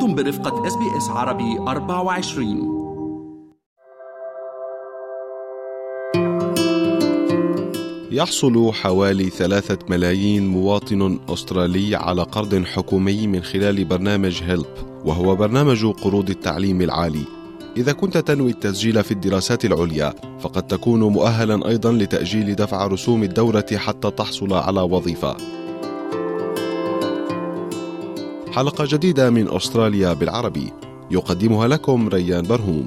أنتم برفقة SBS عربي 24 يحصل حوالي ثلاثة ملايين مواطن أسترالي على قرض حكومي من خلال برنامج HELP وهو برنامج قروض التعليم العالي. إذا كنت تنوي التسجيل في الدراسات العليا فقد تكون مؤهلا أيضا لتأجيل دفع رسوم الدورة حتى تحصل على وظيفة. حلقة جديدة من أستراليا بالعربي. يقدمها لكم ريان برهوم.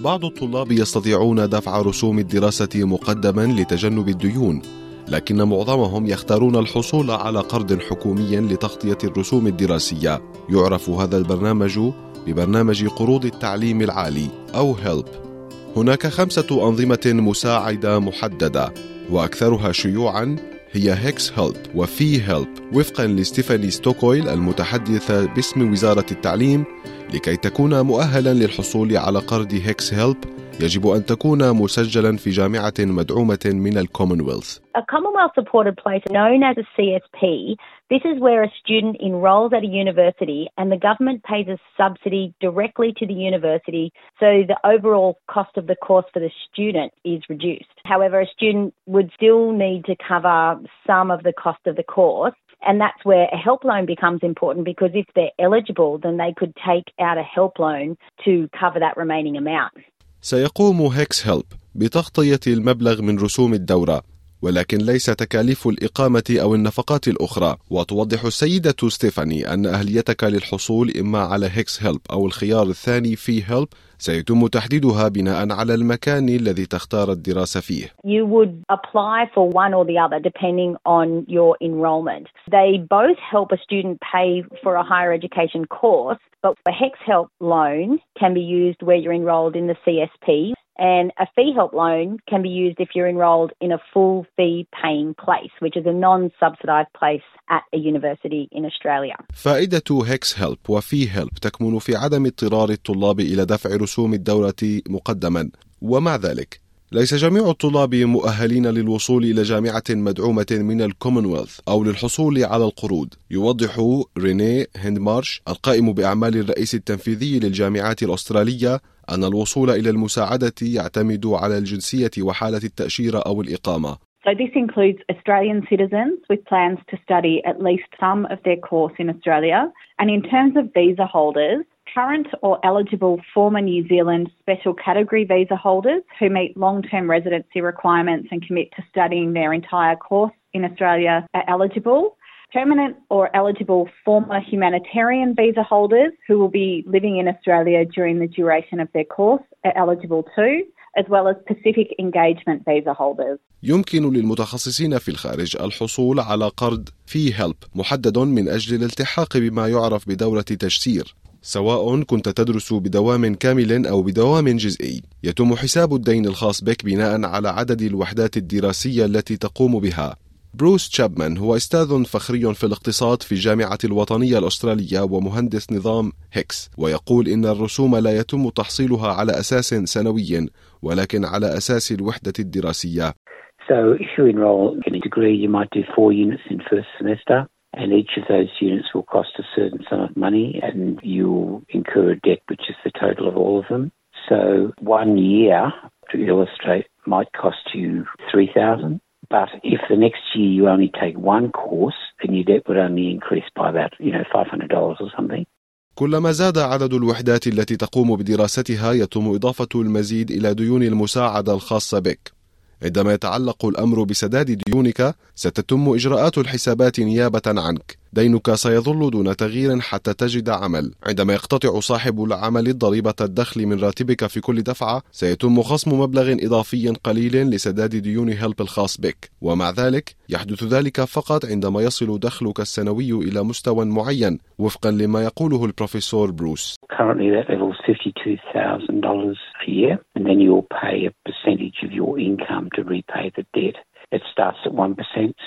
بعض الطلاب يستطيعون دفع رسوم الدراسة مقدما لتجنب الديون لكن معظمهم يختارون الحصول على قرض حكومي لتغطية الرسوم الدراسية. يعرف هذا البرنامج ببرنامج قروض التعليم العالي أو هيلب. هناك خمسة أنظمة مساعدة محددة وأكثرها شيوعا هي HECS-HELP و FEE-HELP. وفقا لستيفاني ستوكويل المتحدثة باسم وزارة التعليم لكي تكون مؤهلا للحصول على قرض HECS-HELP يجب أن تكون مسجلا في جامعة مدعومة من الكومنولث. A Commonwealth supported place known as a CSP, this is where a student enrolls at a university and the government pays a subsidy directly to the university so the overall cost of the course for the student is reduced. However, a student would still need to cover some of the cost of the course and that's where a help loan becomes important because if they're eligible, then they could take out a help loan to cover that remaining amount. سيقوم هيكس هيلب بتغطية المبلغ من رسوم الدورة. ولكن ليس تكاليف الإقامة أو النفقات الأخرى وتوضح السيدة ستيفاني أن أهليتك للحصول إما على هيكس هيلب أو الخيار الثاني في هيلب سيتم تحديدها بناء على المكان الذي تختار الدراسة فيه. You would apply for one or the other depending on your enrolment. They both help a student pay for a higher education course, but a HEX help loan can be used where you're enrolled in the CSP and a fee help loan can be used if you're enrolled in a full fee paying place, which is a non subsidised place at a university in Australia. فائدة HECS-HELP و FEE-HELP تكمن في عدم اضطرار الطلاب إلى دفع رسوم الدورة مقدما ومع ذلك ليس جميع الطلاب مؤهلين للوصول إلى جامعة مدعومة من الكومنولث أو للحصول على القروض يوضح ريني هندمارش القائم بأعمال الرئيس التنفيذي للجامعات الأسترالية أن الوصول إلى المساعدة يعتمد على الجنسية وحالة التأشيرة أو الإقامة So this includes Australian citizens with plans to study at least some of their course in Australia. And in terms of visa holders, current or eligible former New Zealand special category visa holders who meet long term residency requirements and commit to studying their entire course in Australia are eligible. Permanent or eligible former humanitarian visa holders who will be living in Australia during the duration of their course are eligible too, as well as Pacific Engagement visa holders. يمكن للمتخصصين في الخارج الحصول على قرض في هيلب محدد من أجل الالتحاق بما يعرف بدورة تجسير سواء كنت تدرس بدوام كامل أو بدوام جزئي يتم حساب الدين الخاص بك بناء على عدد الوحدات الدراسية التي تقوم بها بروس تشابمان هو أستاذ فخري في الاقتصاد في الجامعة الوطنية الأسترالية ومهندس نظام هيكس ويقول إن الرسوم لا يتم تحصيلها على أساس سنوي ولكن على أساس الوحدة الدراسية So if you enroll in a degree, you might do four units in first semester. And each of those units will cost a certain sum of money and you'll incur a debt which is the total of all of them. So one year, to illustrate, might cost you 3000 but if the next year you only take one course, then your debt would only increase by about, you know, $500 or something. كلما زاد عدد الوحدات التي تقوم بدراستها يتم إضافة المزيد إلى ديون المساعدة الخاصة بك عندما يتعلق الأمر بسداد ديونك ستتم إجراءات الحسابات نيابة عنك. دينك سيظل دون تغيير حتى تجد عمل. عندما يقتطع صاحب العمل ضريبة الدخل من راتبك في كل دفعة سيتم خصم مبلغ إضافي قليل لسداد ديون HELP الخاص بك. ومع ذلك يحدث ذلك فقط عندما يصل دخلك السنوي إلى مستوى معين وفقا لما يقوله البروفيسور بروس. Currently that level is $52,000 a year and then you'll pay a percentage of your income to repay the debt. It starts at 1%.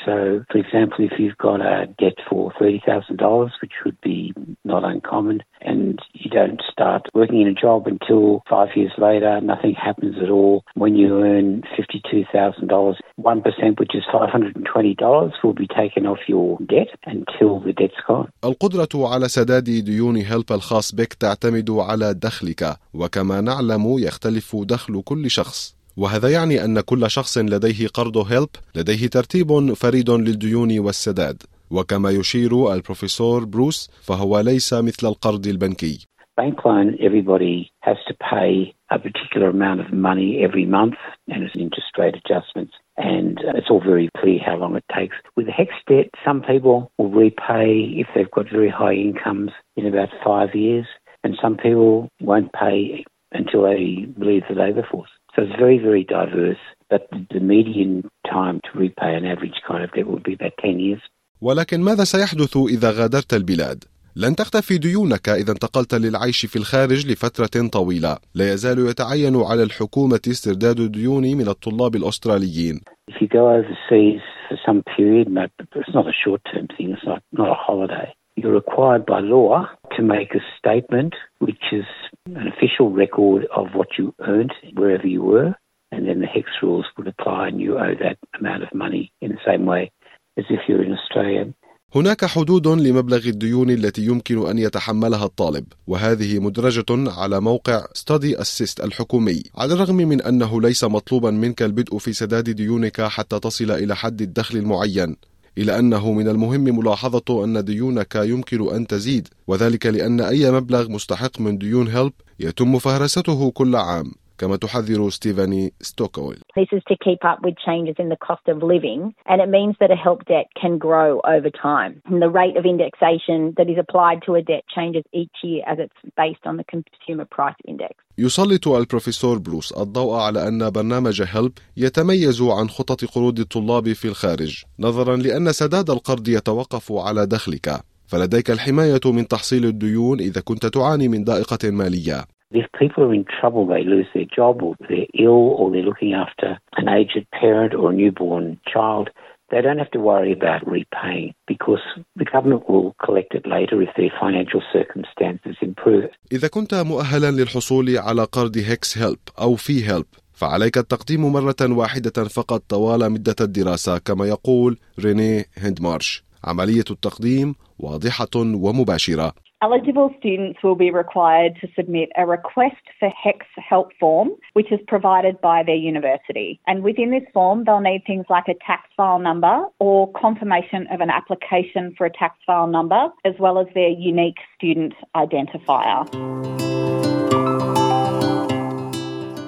So, for example, if you've got a debt for $30,000, which would be not uncommon, and you don't start working in a job until five years later, nothing happens at all. When you earn $52,000, 1%, which is $520, will be taken off your debt until the debt's gone. القدرة على سداد ديون هيلب الخاص بك تعتمد على دخلك وكما نعلم يختلف دخل كل شخص وهذا يعني أن كل شخص لديه قرض هيلب لديه ترتيب فريد للديون والسداد وكما يشير البروفيسور بروس فهو ليس مثل القرض البنكي Bank loan, everybody has to pay a particular amount of money every month and it's interest rate adjustments and it's all very clear how long it takes. With HEX debt, some people will repay if they've got very high incomes in about five years and some people won't pay until they leave the labour force. So it's very, very diverse, but the median time to repay an average kind of debt would be about 10 years. ولكن ماذا سيحدث إذا غادرت البلاد؟ لن تختفي ديونك إذا انتقلت للعيش في الخارج لفترة طويلة. لا يزال يتعين على الحكومة استرداد الديون من الطلاب الأستراليين. If you go overseas for some period, it's not a short-term thing, it's not, not a holiday. You're required by law to make a statement which is an official record of what you earned wherever you were, and then the HECS rules would apply and you owe that amount of money in the same way as if you're in Australia. هناك حدود لمبلغ الديون التي يمكن أن يتحملها الطالب وهذه مدرجة على موقع Study Assist الحكومي على الرغم من أنه ليس مطلوبا منك البدء في سداد ديونك حتى تصل إلى حد الدخل المعين إلا أنه من المهم ملاحظة أن ديونك يمكن أن تزيد وذلك لأن أي مبلغ مستحق من ديون HELP يتم فهرسته كل عام. كما تحذر ستيفاني ستوكويل. This is to keep up with changes in the cost of living and it means that a HELP debt can grow over time. And the rate of indexation that is applied to a debt changes each year as it's based on the consumer price index. يسلط البروفيسور بروس الضوء على أن برنامج هيلب يتميز عن خطط قروض الطلاب في الخارج نظرا لأن سداد القرض يتوقف على دخلك فلديك الحماية من تحصيل الديون إذا كنت تعاني من ضائقة مالية If people are in trouble, they lose their job or they're ill or they're looking after an aged parent or a newborn child, they don't have to worry about repaying because the government will collect it later if their financial circumstances improve. إذا كنت مؤهلا للحصول على قرض هيكس هيلب أو في هيلب فعليك التقديم مرة واحدة فقط طوال مدة الدراسة كما يقول ريني هندمارش عملية التقديم واضحة ومباشرة Eligible students will be required to submit a request for HEX help form, which is provided by their university. And within this form, they'll need things like a tax file number or confirmation of an application for a tax file number, as well as their unique student identifier.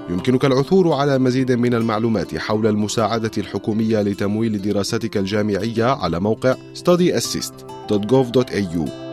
يمكنك العثور على مزيد من المعلومات حول المساعدة الحكومية لتمويل دراستك الجامعية على موقع studyassist.gov.au